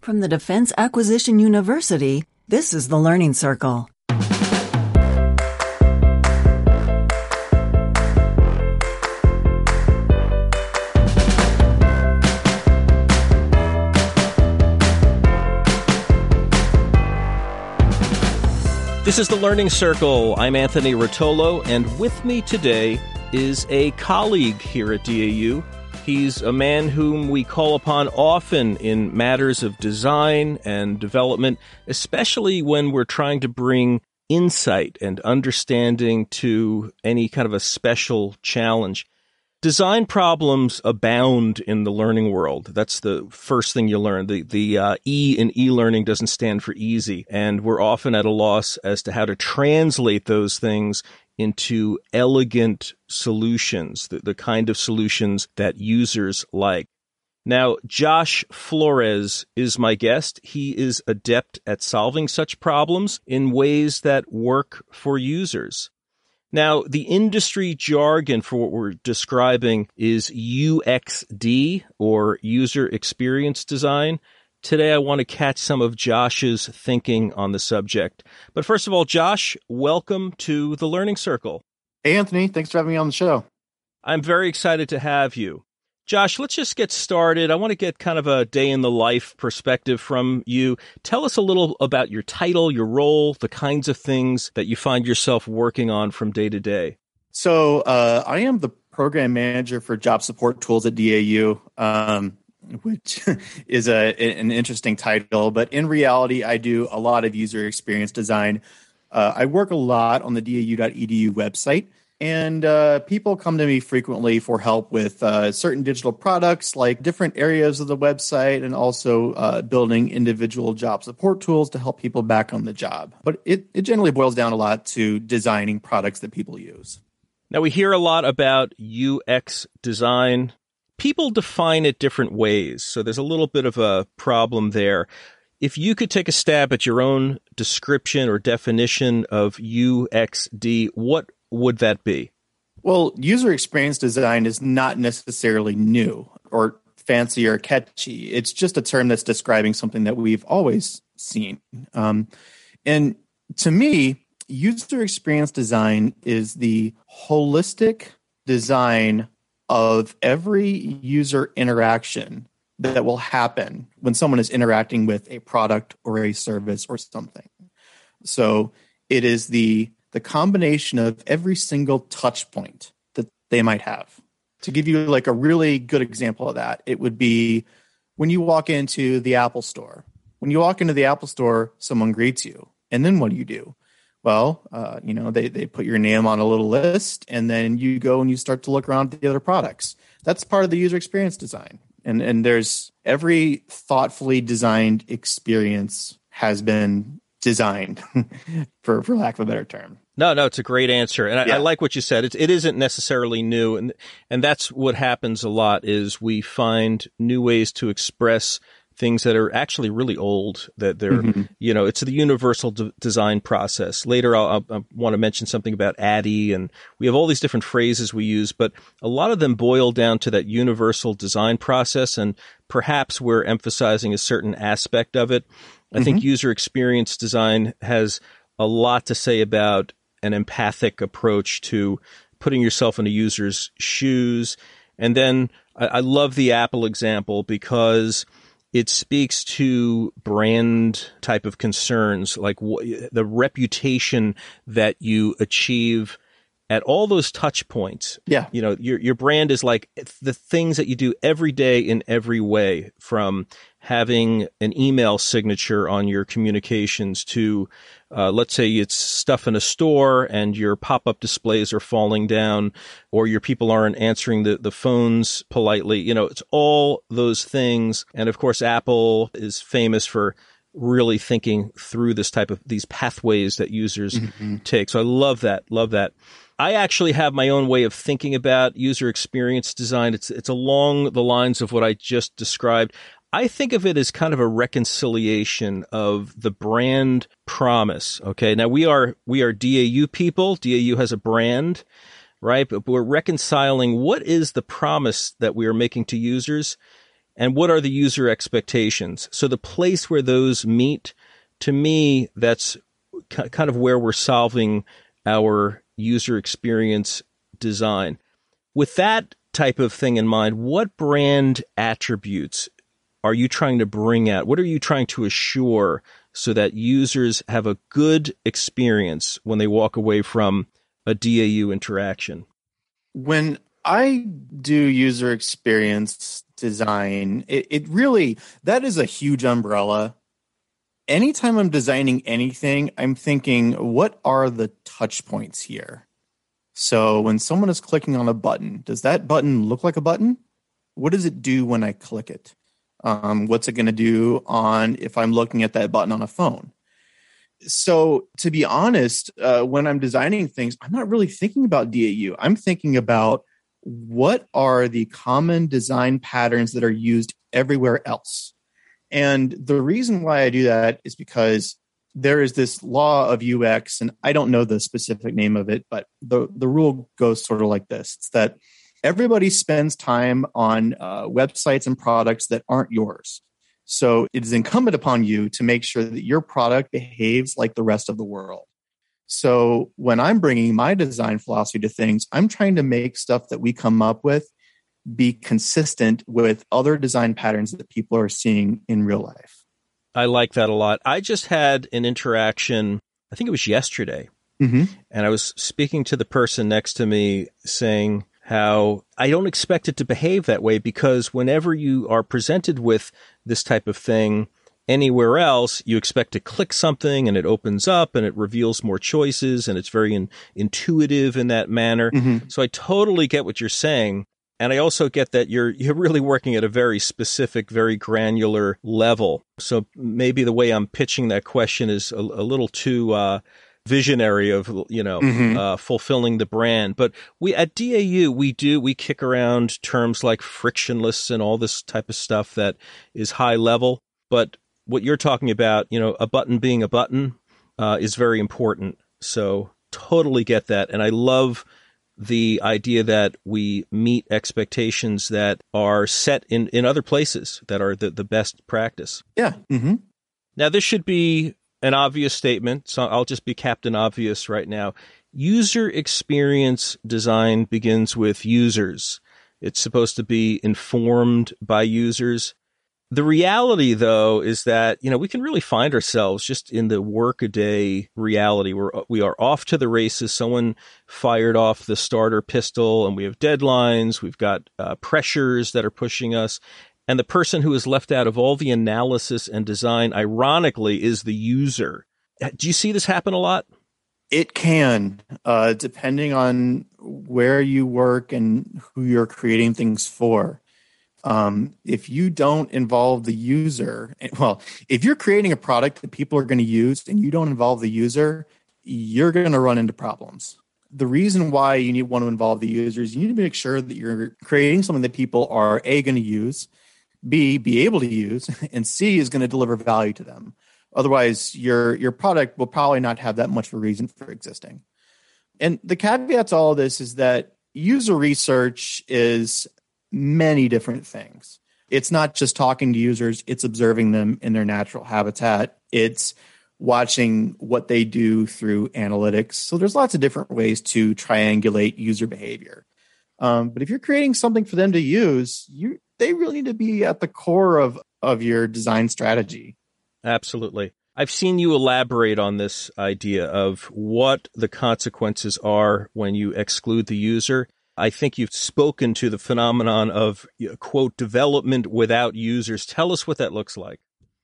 From the Defense Acquisition University, this is the Learning Circle. This is the Learning Circle. I'm Anthony Rotolo, and with me today is a colleague here at DAU. He's a man whom we call upon often in matters of design and development, especially when we're trying to bring insight and understanding to any kind of a special challenge. Design problems abound in the learning world. That's the first thing you learn. The the uh, E in e-learning doesn't stand for easy, and we're often at a loss as to how to translate those things into elegant solutions, the, the kind of solutions that users like. Now, Josh Flores is my guest. He is adept at solving such problems in ways that work for users. Now, the industry jargon for what we're describing is UXD or user experience design. Today, I want to catch some of Josh's thinking on the subject. But first of all, Josh, welcome to the Learning Circle. Hey, Anthony. Thanks for having me on the show. I'm very excited to have you. Josh, let's just get started. I want to get kind of a day in the life perspective from you. Tell us a little about your title, your role, the kinds of things that you find yourself working on from day to day. So, uh, I am the program manager for job support tools at DAU, um, which is a, an interesting title. But in reality, I do a lot of user experience design. Uh, I work a lot on the dau.edu website. And uh, people come to me frequently for help with uh, certain digital products, like different areas of the website, and also uh, building individual job support tools to help people back on the job. But it, it generally boils down a lot to designing products that people use. Now, we hear a lot about UX design. People define it different ways. So there's a little bit of a problem there. If you could take a stab at your own description or definition of UXD, what would that be? Well, user experience design is not necessarily new or fancy or catchy. It's just a term that's describing something that we've always seen. Um, and to me, user experience design is the holistic design of every user interaction that will happen when someone is interacting with a product or a service or something. So it is the the combination of every single touch point that they might have. To give you like a really good example of that, it would be when you walk into the Apple store. When you walk into the Apple store, someone greets you. And then what do you do? Well, uh, you know, they, they put your name on a little list and then you go and you start to look around at the other products. That's part of the user experience design. And, and there's every thoughtfully designed experience has been designed for, for lack of a better term. No, no, it's a great answer, and I, yeah. I like what you said. It, it isn't necessarily new, and and that's what happens a lot. Is we find new ways to express things that are actually really old. That they're, mm-hmm. you know, it's the universal de- design process. Later, I'll, I'll, i want to mention something about ADDIE, and we have all these different phrases we use, but a lot of them boil down to that universal design process, and perhaps we're emphasizing a certain aspect of it. I mm-hmm. think user experience design has a lot to say about an empathic approach to putting yourself in a user's shoes. And then I, I love the Apple example because it speaks to brand type of concerns, like w- the reputation that you achieve at all those touch points. Yeah. You know, your your brand is like the things that you do every day in every way from having an email signature on your communications to uh, let's say it's stuff in a store and your pop-up displays are falling down or your people aren't answering the, the phones politely you know it's all those things and of course apple is famous for really thinking through this type of these pathways that users mm-hmm. take so i love that love that I actually have my own way of thinking about user experience design. It's it's along the lines of what I just described. I think of it as kind of a reconciliation of the brand promise. Okay. Now we are, we are DAU people. DAU has a brand, right? But we're reconciling what is the promise that we are making to users and what are the user expectations. So the place where those meet, to me, that's kind of where we're solving our user experience design. With that type of thing in mind, what brand attributes are you trying to bring out? What are you trying to assure so that users have a good experience when they walk away from a DAU interaction? When I do user experience design, it, it really, that is a huge umbrella. Anytime I'm designing anything, I'm thinking, what are the touch points here? So when someone is clicking on a button, does that button look like a button? What does it do when I click it? Um, what's it going to do on if I'm looking at that button on a phone? So to be honest, uh, when I'm designing things, I'm not really thinking about DAU. I'm thinking about what are the common design patterns that are used everywhere else. And the reason why I do that is because there is this law of UX, and I don't know the specific name of it, but the, the rule goes sort of like this it's that everybody spends time on uh, websites and products that aren't yours. So it is incumbent upon you to make sure that your product behaves like the rest of the world. So when I'm bringing my design philosophy to things, I'm trying to make stuff that we come up with be consistent with other design patterns that people are seeing in real life. I like that a lot. I just had an interaction, I think it was yesterday, mm-hmm. and I was speaking to the person next to me saying, how I don't expect it to behave that way because whenever you are presented with this type of thing anywhere else, you expect to click something and it opens up and it reveals more choices and it's very in, intuitive in that manner. Mm-hmm. So I totally get what you're saying. And I also get that you're you're really working at a very specific, very granular level. So maybe the way I'm pitching that question is a, a little too uh, visionary of you know mm-hmm. uh, fulfilling the brand. But we at DAU we do we kick around terms like frictionless and all this type of stuff that is high level. But what you're talking about, you know, a button being a button uh, is very important. So totally get that, and I love the idea that we meet expectations that are set in, in other places that are the, the best practice. Yeah. Mm-hmm. Now, this should be an obvious statement, so I'll just be Captain Obvious right now. User experience design begins with users. It's supposed to be informed by users. The reality, though, is that you know we can really find ourselves just in the workaday reality. We're we are off to the races. Someone fired off the starter pistol, and we have deadlines. We've got uh, pressures that are pushing us, and the person who is left out of all the analysis and design, ironically, is the user. Do you see this happen a lot? It can, uh, depending on where you work and who you're creating things for. Um, if you don't involve the user, well, if you're creating a product that people are going to use and you don't involve the user, you're going to run into problems. The reason why you need want to involve the users, you need to make sure that you're creating something that people are a going to use, B, be able to use, and C is going to deliver value to them. Otherwise, your your product will probably not have that much of a reason for existing. And the caveat to all of this is that user research is many different things. It's not just talking to users, it's observing them in their natural habitat. It's watching what they do through analytics. So there's lots of different ways to triangulate user behavior. Um, but if you're creating something for them to use, you they really need to be at the core of of your design strategy. Absolutely. I've seen you elaborate on this idea of what the consequences are when you exclude the user. I think you've spoken to the phenomenon of quote development without users. Tell us what that looks like.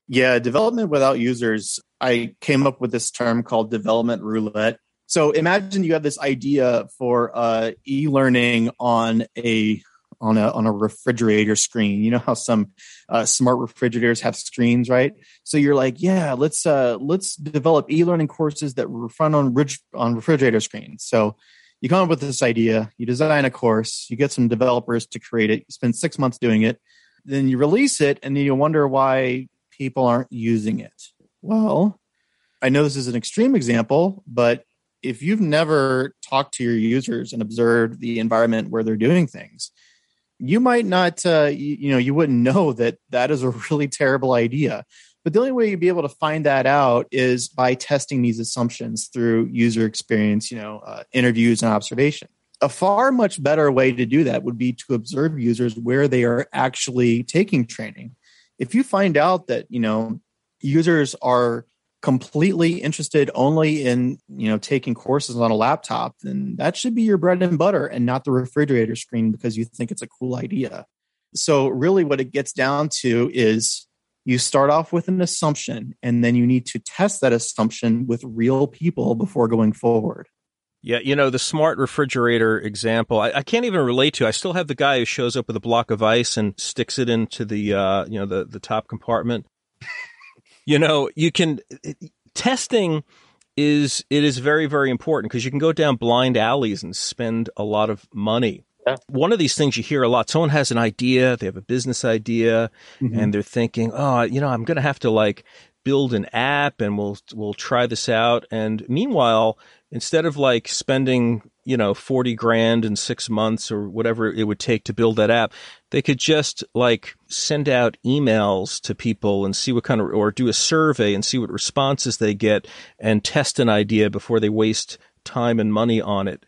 Yeah, development without users. I came up with this term called development roulette. So imagine you have this idea for uh, e-learning on a on a on a refrigerator screen. You know how some uh, smart refrigerators have screens, right? So you're like, yeah, let's uh, let's develop e-learning courses that run on rig- on refrigerator screens. So you come up with this idea, you design a course, you get some developers to create it, you spend six months doing it, then you release it, and then you wonder why people aren't using it. Well, I know this is an extreme example, but if you've never talked to your users and observed the environment where they're doing things, you might not, uh, you, you know, you wouldn't know that that is a really terrible idea. But the only way you'd be able to find that out is by testing these assumptions through user experience, you know, uh, interviews and observation. A far much better way to do that would be to observe users where they are actually taking training. If you find out that, you know, users are completely interested only in you know taking courses on a laptop then that should be your bread and butter and not the refrigerator screen because you think it's a cool idea so really what it gets down to is you start off with an assumption and then you need to test that assumption with real people before going forward yeah, you know, the smart refrigerator example, I, I, can't even relate to. I still have the guy who shows up with a block of ice and sticks it into the, uh, you know, the, the top compartment you know, you can testing is it is very very important because you can go down blind alleys and spend a lot of money. Yeah. One of these things you hear a lot. Someone has an idea, they have a business idea, mm-hmm. and they're thinking, "Oh, you know, I'm going to have to like build an app and we'll we'll try this out." And meanwhile, instead of like spending you know, 40 grand in six months or whatever it would take to build that app. They could just like send out emails to people and see what kind of, or do a survey and see what responses they get and test an idea before they waste time and money on it.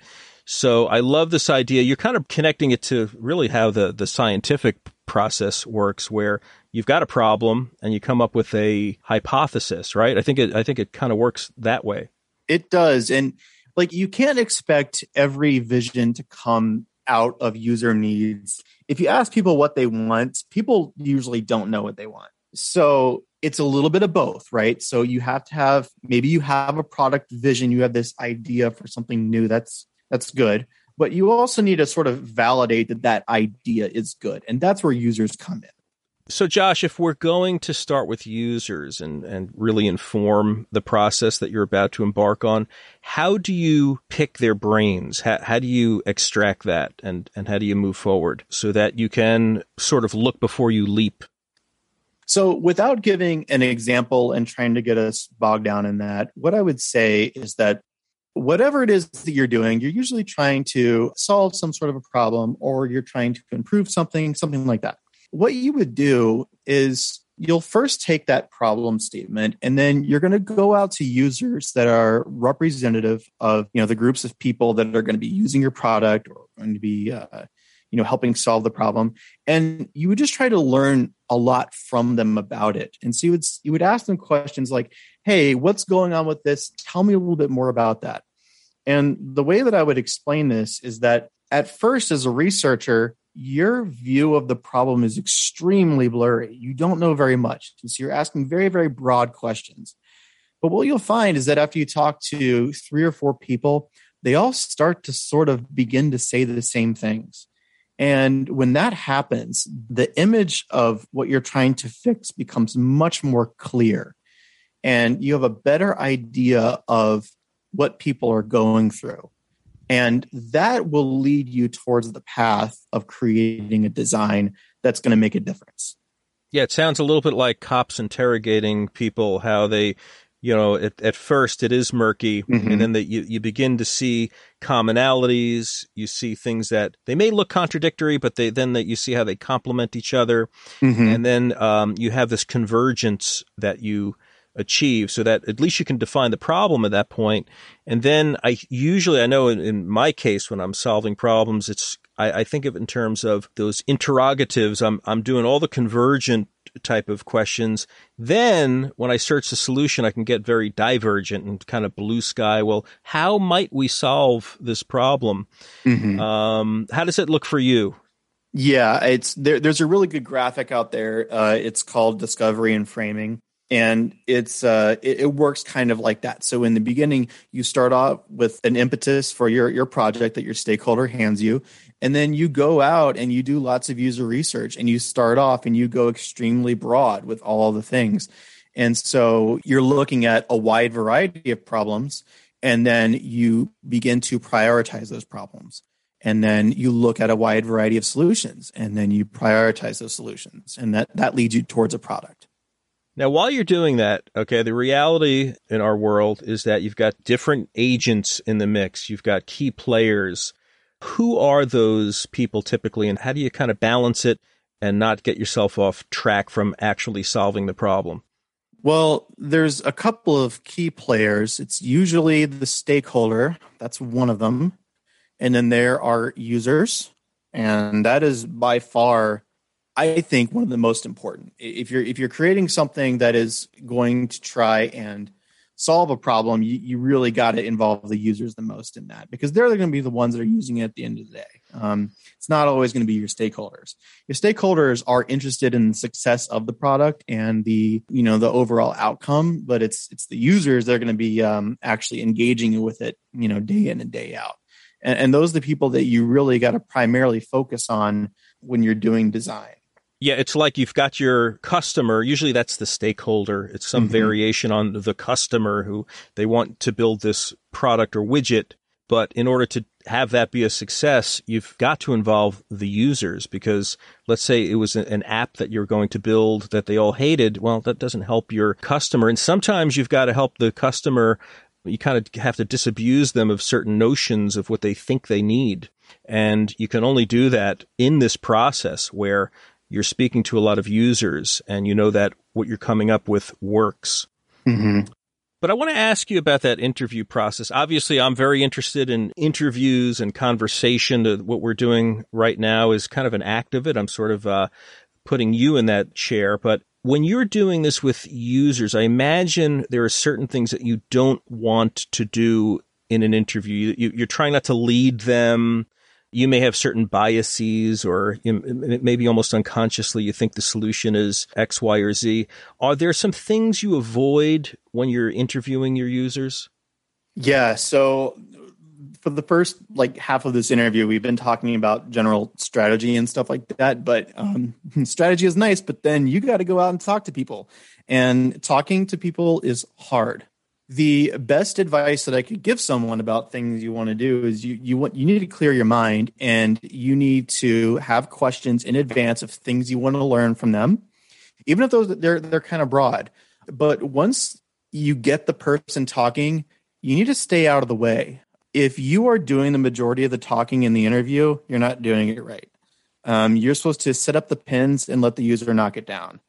So I love this idea. You're kind of connecting it to really how the, the scientific process works where you've got a problem and you come up with a hypothesis, right? I think it, I think it kind of works that way. It does. And, like you can't expect every vision to come out of user needs. If you ask people what they want, people usually don't know what they want. So it's a little bit of both, right? So you have to have maybe you have a product vision, you have this idea for something new. That's that's good, but you also need to sort of validate that that idea is good, and that's where users come in. So, Josh, if we're going to start with users and, and really inform the process that you're about to embark on, how do you pick their brains? How, how do you extract that and, and how do you move forward so that you can sort of look before you leap? So, without giving an example and trying to get us bogged down in that, what I would say is that whatever it is that you're doing, you're usually trying to solve some sort of a problem or you're trying to improve something, something like that. What you would do is you'll first take that problem statement and then you're going to go out to users that are representative of you know the groups of people that are going to be using your product or going to be uh, you know helping solve the problem and you would just try to learn a lot from them about it and so you would you would ask them questions like hey what's going on with this tell me a little bit more about that and the way that i would explain this is that at first as a researcher your view of the problem is extremely blurry. You don't know very much. And so you're asking very, very broad questions. But what you'll find is that after you talk to three or four people, they all start to sort of begin to say the same things. And when that happens, the image of what you're trying to fix becomes much more clear. And you have a better idea of what people are going through. And that will lead you towards the path of creating a design that's going to make a difference. Yeah, it sounds a little bit like cops interrogating people, how they, you know, at, at first it is murky, mm-hmm. and then that you, you begin to see commonalities. You see things that they may look contradictory, but they then that you see how they complement each other, mm-hmm. and then um, you have this convergence that you achieve so that at least you can define the problem at that point. And then I usually, I know in, in my case, when I'm solving problems, it's, I, I, think of it in terms of those interrogatives. I'm, I'm doing all the convergent type of questions. Then when I search the solution, I can get very divergent and kind of blue sky. Well, how might we solve this problem? Mm-hmm. Um, how does it look for you? Yeah, it's there. There's a really good graphic out there. Uh, it's called Discovery and Framing and it's uh, it, it, works kind of like that. So in the beginning, you start off with an impetus for your your project that your stakeholder hands you, and then you go out and you do lots of user research, and you start off and you go extremely broad with all the things, and so you're looking at a wide variety of problems, and then you begin to prioritize those problems. And then you look at a wide variety of solutions, and then you prioritize those solutions, and that that leads you towards a product. Now, while you're doing that, okay, the reality in our world is that you've got different agents in the mix. You've got key players. Who are those people typically, and how do you kind of balance it and not get yourself off track from actually solving the problem? Well, there's a couple of key players. It's usually the stakeholder, that's one of them. And then there are users, and that is by far I think one of the most important. If you're if you're creating something that is going to try and solve a problem, you, you really got to involve the users the most in that because they're going to be the ones that are using it at the end of the day. Um, it's not always going to be your stakeholders. Your stakeholders are interested in the success of the product and the you know the overall outcome, but it's it's the users that are going to be um, actually engaging with it you know day in and day out. And, and those are the people that you really got to primarily focus on when you're doing design. Yeah, it's like you've got your customer. Usually that's the stakeholder. It's some mm-hmm. variation on the customer who they want to build this product or widget. But in order to have that be a success, you've got to involve the users because let's say it was an app that you're going to build that they all hated. Well, that doesn't help your customer. And sometimes you've got to help the customer. You kind of have to disabuse them of certain notions of what they think they need. And you can only do that in this process where you're speaking to a lot of users and you know that what you're coming up with works. Mm-hmm. But I want to ask you about that interview process. Obviously, I'm very interested in interviews and conversation. What we're doing right now is kind of an act of it. I'm sort of uh, putting you in that chair. But when you're doing this with users, I imagine there are certain things that you don't want to do in an interview. You, are trying not to lead them you may have certain biases or you know, maybe almost unconsciously you think the solution is X, Y, or Z. Are there some things you avoid when you're interviewing your users? Yeah. So for the first like half of this interview, we've been talking about general strategy and stuff like that. But um, strategy is nice, but then you got to go out and talk to people. And talking to people is hard the best advice that I could give someone about things you want to do is you you want you need to clear your mind and you need to have questions in advance of things you want to learn from them, even if those they're they're kind of broad. But once you get the person talking, you need to stay out of the way. If you are doing the majority of the talking in the interview, you're not doing it right. Um, you're supposed to set up the pins and let the user knock it down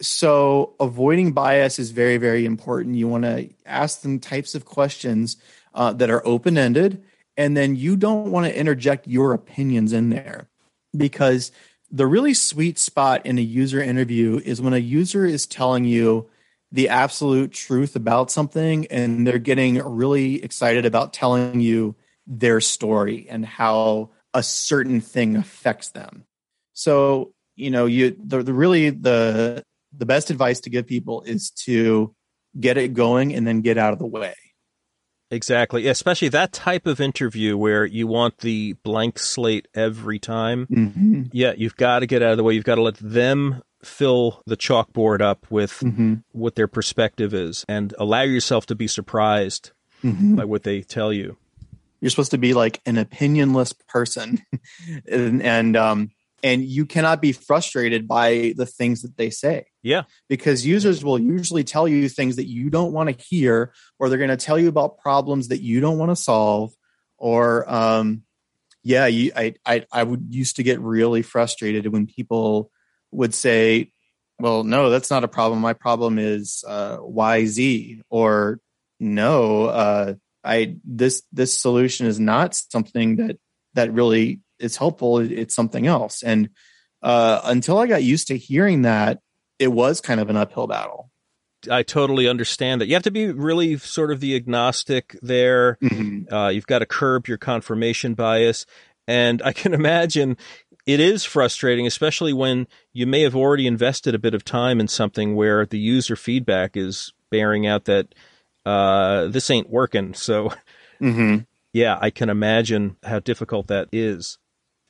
so avoiding bias is very very important. You want to ask them types of questions uh, that are open-ended and then you don't want to interject your opinions in there because the really sweet spot in a user interview is when a user is telling you the absolute truth about something and they're getting really excited about telling you their story and how a certain thing affects them. So you know you the, the really the the best advice to give people is to get it going and then get out of the way. Exactly. Especially that type of interview where you want the blank slate every time. Mm-hmm. Yeah, you've got to get out of the way. You've got to let them fill the chalkboard up with mm-hmm. what their perspective is and allow yourself to be surprised mm-hmm. by what they tell you. You're supposed to be like an opinionless person. and, and um, and you cannot be frustrated by the things that they say. Yeah. Because users will usually tell you things that you don't want to hear, or they're going to tell you about problems that you don't want to solve, or, um, yeah, you, I, I, I would used to get really frustrated when people would say, well, no, that's not a problem. My problem is, uh, Y, Z, or no, uh, I, this, this solution is not something that, that really it's helpful. It's something else. And uh, until I got used to hearing that, it was kind of an uphill battle. I totally understand that. You have to be really sort of the agnostic there. Mm-hmm. Uh, you've got to curb your confirmation bias. And I can imagine it is frustrating, especially when you may have already invested a bit of time in something where the user feedback is bearing out that uh, this ain't working. So, mm-hmm. yeah, I can imagine how difficult that is.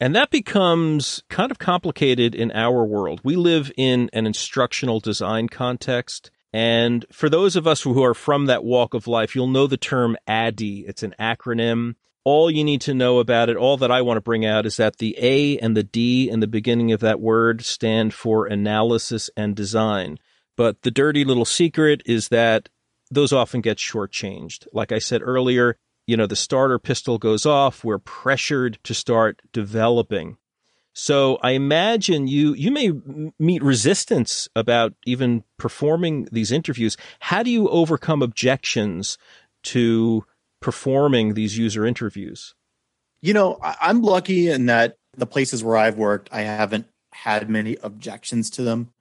And that becomes kind of complicated in our world. We live in an instructional design context. And for those of us who are from that walk of life, you'll know the term ADDIE. It's an acronym. All you need to know about it, all that I want to bring out is that the A and the D in the beginning of that word stand for analysis and design. But the dirty little secret is that those often get shortchanged. Like I said earlier, you know, the starter pistol goes off. We're pressured to start developing. So I imagine you you may meet resistance about even performing these interviews. How do you overcome objections to performing these user interviews? You know, I'm lucky in that the places where I've worked, I haven't had many objections to them.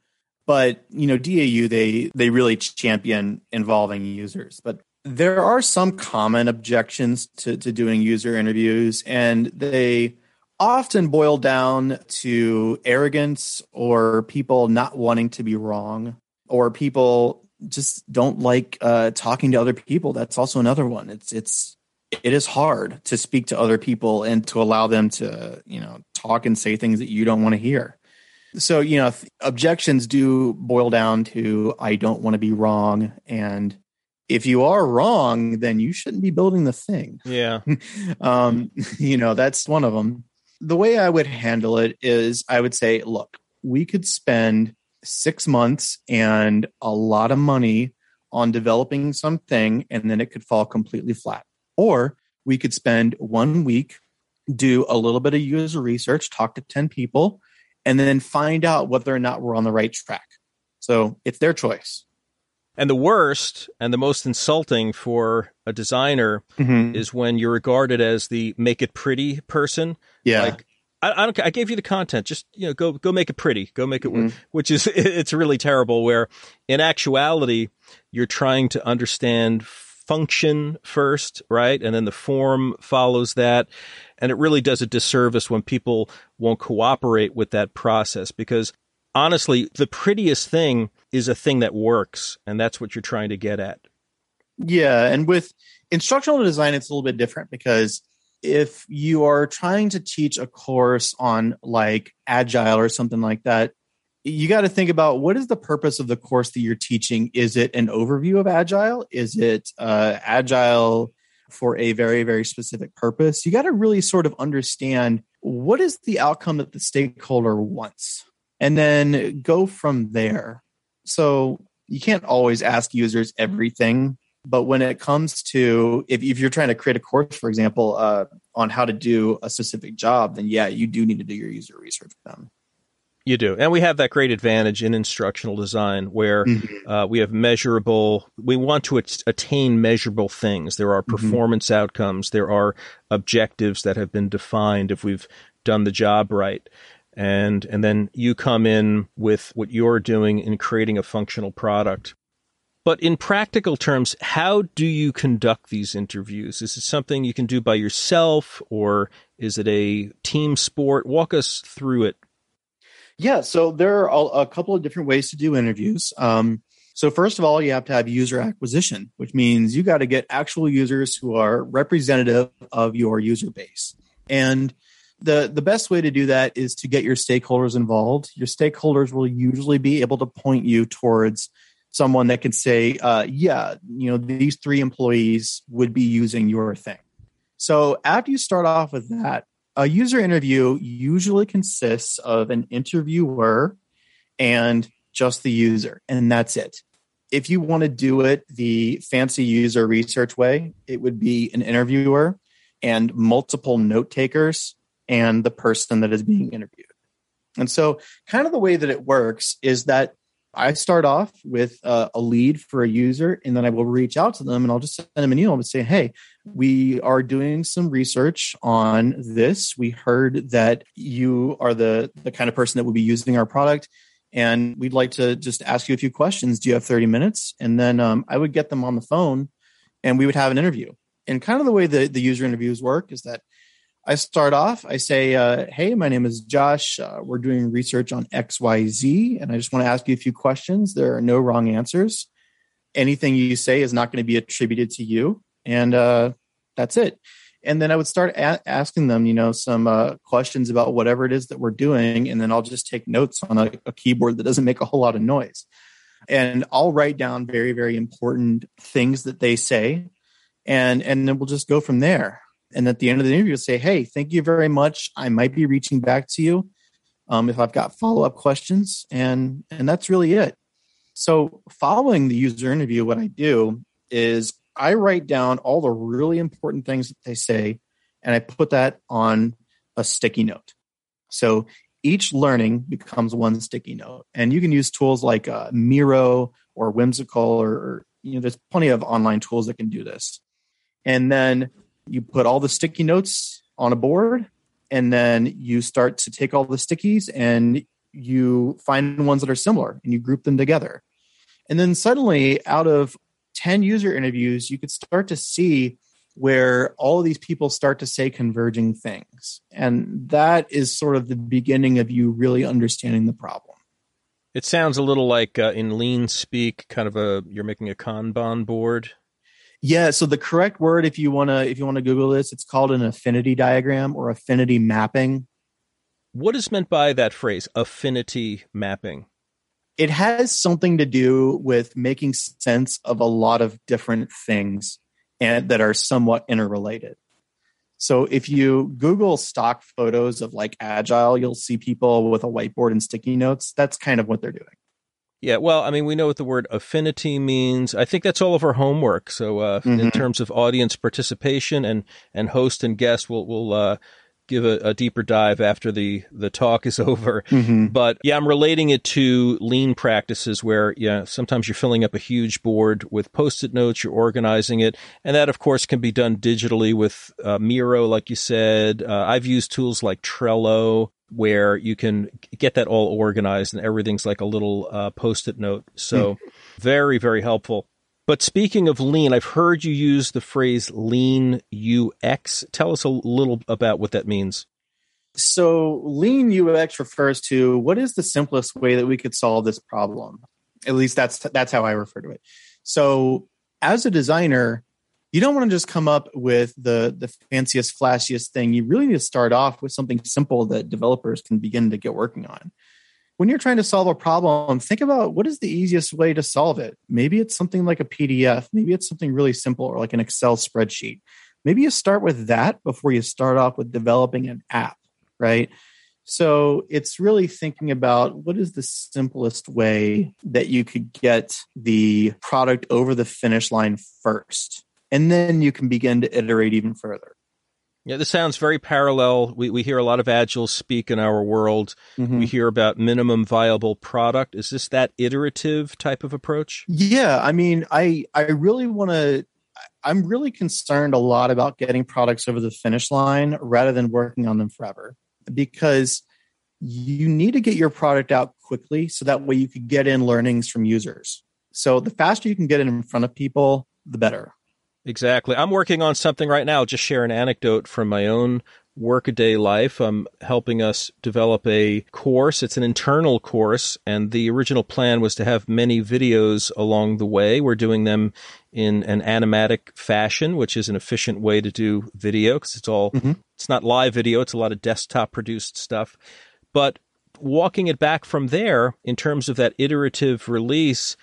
But you know, DAU they they really champion involving users. But there are some common objections to, to doing user interviews, and they often boil down to arrogance or people not wanting to be wrong or people just don't like uh, talking to other people. That's also another one. It's it's it is hard to speak to other people and to allow them to you know talk and say things that you don't want to hear. So you know objections do boil down to I don't want to be wrong and if you are wrong then you shouldn't be building the thing. Yeah. um you know that's one of them the way I would handle it is I would say, look, we could spend six months and a lot of money on developing something, and then it could fall completely flat. Or we could spend one week, do a little bit of user research, talk to 10 people, and then find out whether or not we're on the right track. So it's their choice. And the worst and the most insulting for a designer mm-hmm. is when you're regarded as the make it pretty person. Yeah. Like, I, I, don't. I gave you the content. Just you know, go go make it pretty. Go make it. Mm-hmm. Which is it's really terrible. Where in actuality, you're trying to understand function first, right, and then the form follows that. And it really does a disservice when people won't cooperate with that process because honestly, the prettiest thing is a thing that works, and that's what you're trying to get at. Yeah, and with instructional design, it's a little bit different because if you are trying to teach a course on like agile or something like that, you got to think about what is the purpose of the course that you're teaching. Is it an overview of agile? Is it uh, agile for a very very specific purpose? You got to really sort of understand what is the outcome that the stakeholder wants and then go from there. So you can't always ask users everything, but when it comes to if, if you're trying to create a course, for example, uh, on how to do a specific job, then yeah, you do need to do your user research with them. You do. And we have that great advantage in instructional design where mm-hmm. uh, we have measurable, we want to at- attain measurable things. There are mm-hmm. performance mm-hmm. outcomes, there are objectives that have been defined if we've done the job right and and then you come in with what you're doing in creating a functional product. But in practical terms, how do you conduct these interviews? Is it something you can do by yourself or is it a team sport? Walk us through it. Yeah, so there are a couple of different ways to do interviews. Um, so first of all, you have to have user acquisition, which means you got to get actual users who are representative of your user base. And the the best way to do that is to get your stakeholders involved. Your stakeholders will usually be able to point you towards someone that can say uh, yeah you know these three employees would be using your thing. So after you start off with that a user interview usually consists of an interviewer and just the user and that's it. If you want to do it the fancy user research way it would be an interviewer and multiple note takers and the person that is being interviewed. And so, kind of the way that it works is that I start off with uh, a lead for a user, and then I will reach out to them and I'll just send them an email and say, Hey, we are doing some research on this. We heard that you are the, the kind of person that would be using our product, and we'd like to just ask you a few questions. Do you have 30 minutes? And then um, I would get them on the phone and we would have an interview. And kind of the way the, the user interviews work is that I start off, I say, uh, Hey, my name is Josh. Uh, we're doing research on XYZ, and I just want to ask you a few questions. There are no wrong answers. Anything you say is not going to be attributed to you. And uh, that's it. And then I would start a- asking them, you know, some uh, questions about whatever it is that we're doing. And then I'll just take notes on a, a keyboard that doesn't make a whole lot of noise. And I'll write down very, very important things that they say. And, and then we'll just go from there and at the end of the interview say hey thank you very much i might be reaching back to you um, if i've got follow-up questions and and that's really it so following the user interview what i do is I write down all the really important things that they say, and I put that on a sticky note. So each learning becomes one sticky note, and you can use tools like uh, Miro or Whimsical, or, or you know, there's plenty of online tools that can do this. And then you put all the sticky notes on a board, and then you start to take all the stickies and you find ones that are similar and you group them together. And then suddenly, out of 10 user interviews, you could start to see where all of these people start to say converging things. And that is sort of the beginning of you really understanding the problem. It sounds a little like uh, in lean speak, kind of a you're making a Kanban board. Yeah, so the correct word if you want to if you want to google this, it's called an affinity diagram or affinity mapping. What is meant by that phrase, affinity mapping? It has something to do with making sense of a lot of different things and that are somewhat interrelated. So if you Google stock photos of like agile, you'll see people with a whiteboard and sticky notes. That's kind of what they're doing. Yeah, well, I mean, we know what the word affinity means. I think that's all of our homework. So, uh, mm-hmm. in terms of audience participation and and host and guest, we'll we'll uh, give a, a, deeper dive after the the talk is over. Mm-hmm. But yeah, I'm relating it to lean practices where yeah, sometimes you're filling up a huge board with post-it notes, you're organizing it, and that of course can be done digitally with uh, Miro, like you said. Uh, I've used tools like Trello where you can get that all organized and everything's like a little uh, post-it note. So mm. very very helpful. But speaking of lean, I've heard you use the phrase lean UX. Tell us a little about what that means. So, lean UX refers to what is the simplest way that we could solve this problem. At least that's that's how I refer to it. So, as a designer, you don't want to just come up with the the fanciest, flashiest thing. You really need to start off with something simple that developers can begin to get working on when you're trying to solve a problem, think about what is the easiest way to solve it. Maybe it's something like a PDF, maybe it's something really simple or like an Excel spreadsheet. Maybe you start with that before you start off with developing an app, right? So it's really thinking about what is the simplest way that you could get the product over the finish line first. And then you can begin to iterate even further. Yeah, this sounds very parallel. We we hear a lot of agile speak in our world. Mm-hmm. We hear about minimum viable product. Is this that iterative type of approach? Yeah, I mean, I I really want to I'm really concerned a lot about getting products over the finish line rather than working on them forever because you need to get your product out quickly so that way you could get in learnings from users. So the faster you can get it in front of people, the better. Exactly. I'm working on something right now. just share an anecdote from my own workaday life. I'm helping us develop a course. It's an internal course, and the original plan was to have many videos along the way. We're doing them in an animatic fashion, which is an efficient way to do video because it's all mm-hmm. it's not live video. It's a lot of desktop produced stuff, but walking it back from there in terms of that iterative release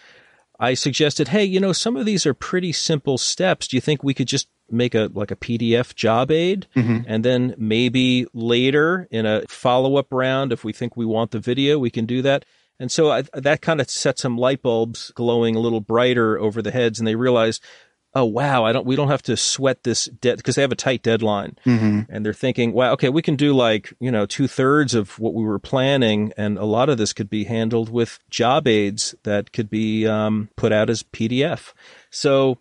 I suggested, hey, you know, some of these are pretty simple steps. Do you think we could just make a like a PDF job aid mm-hmm. and then maybe later in a follow up round if we think we want the video, we can do that. And so I, that kind of set some light bulbs glowing a little brighter over the heads and they realized oh wow, I don't we don't have to sweat this debt because they have a tight deadline, mm-hmm. and they're thinking, wow, okay, we can do like you know two thirds of what we were planning, and a lot of this could be handled with job aids that could be um, put out as PDF. So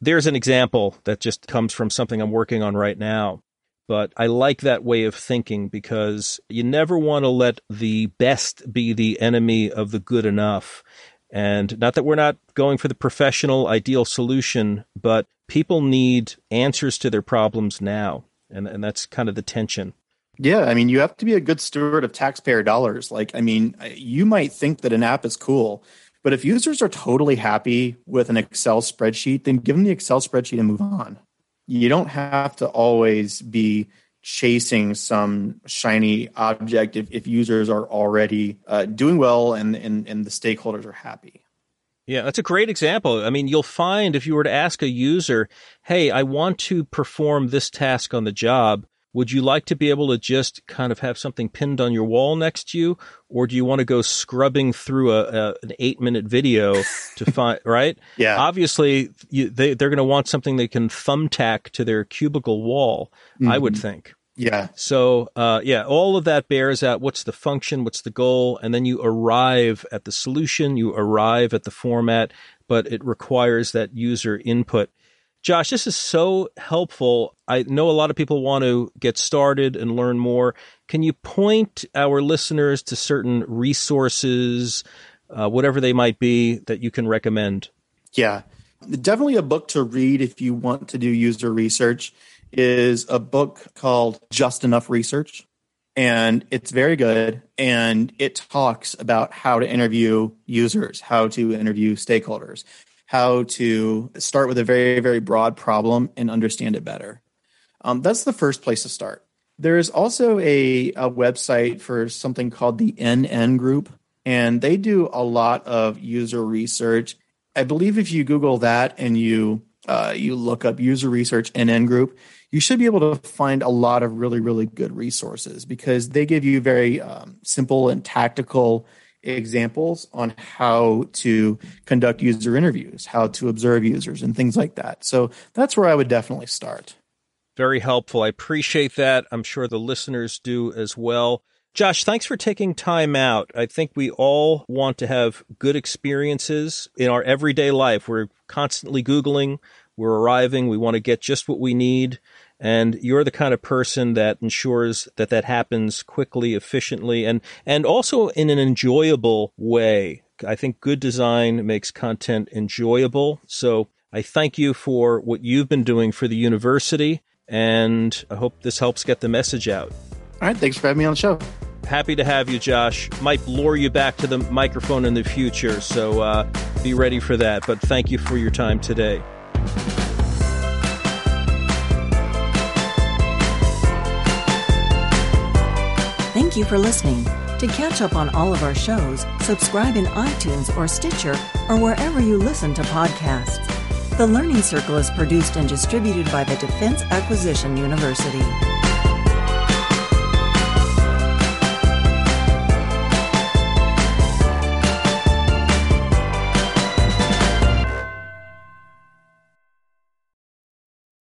there's an example that just comes from something I'm working on right now. But I like that way of thinking because you never want to let the best be the enemy of the good enough. And not that we're not going for the professional ideal solution, but people need answers to their problems now. And, and that's kind of the tension. Yeah, I mean, you have to be a good steward of taxpayer dollars. Like, I mean, you might think that an app is cool, but if users are totally happy with an Excel spreadsheet, then give them the Excel spreadsheet and move on. You don't have to always be chasing some shiny object if, if users are already uh, doing well and, and, and the stakeholders are happy. Yeah, that's a great example. I mean, you'll find if you were to ask a user, hey, I want to perform this task on the job, would you like to be able to just kind of have something pinned on your wall next to you, or do you want to go scrubbing through a, a an eight minute video to find right? Yeah. Obviously, you, they they're going to want something they can thumbtack to their cubicle wall. Mm-hmm. I would mm-hmm. think. Yeah. So, uh, yeah, all of that bears out what's the function, what's the goal, and then you arrive at the solution, you arrive at the format, but it requires that user input. Josh, this is so helpful. I know a lot of people want to get started and learn more. Can you point our listeners to certain resources, uh, whatever they might be, that you can recommend? Yeah, definitely a book to read if you want to do user research is a book called Just Enough Research. And it's very good. And it talks about how to interview users, how to interview stakeholders, how to start with a very, very broad problem and understand it better. Um, that's the first place to start. There is also a, a website for something called the NN Group, and they do a lot of user research. I believe if you Google that and you uh, you look up user research NN Group, you should be able to find a lot of really, really good resources because they give you very um, simple and tactical examples on how to conduct user interviews, how to observe users, and things like that. So that's where I would definitely start. Very helpful. I appreciate that. I'm sure the listeners do as well. Josh, thanks for taking time out. I think we all want to have good experiences in our everyday life. We're constantly Googling, we're arriving, we want to get just what we need. And you're the kind of person that ensures that that happens quickly, efficiently, and, and also in an enjoyable way. I think good design makes content enjoyable. So I thank you for what you've been doing for the university, and I hope this helps get the message out. All right. Thanks for having me on the show. Happy to have you, Josh. Might lure you back to the microphone in the future, so uh, be ready for that. But thank you for your time today. Thank you for listening. To catch up on all of our shows, subscribe in iTunes or Stitcher or wherever you listen to podcasts. The Learning Circle is produced and distributed by the Defense Acquisition University.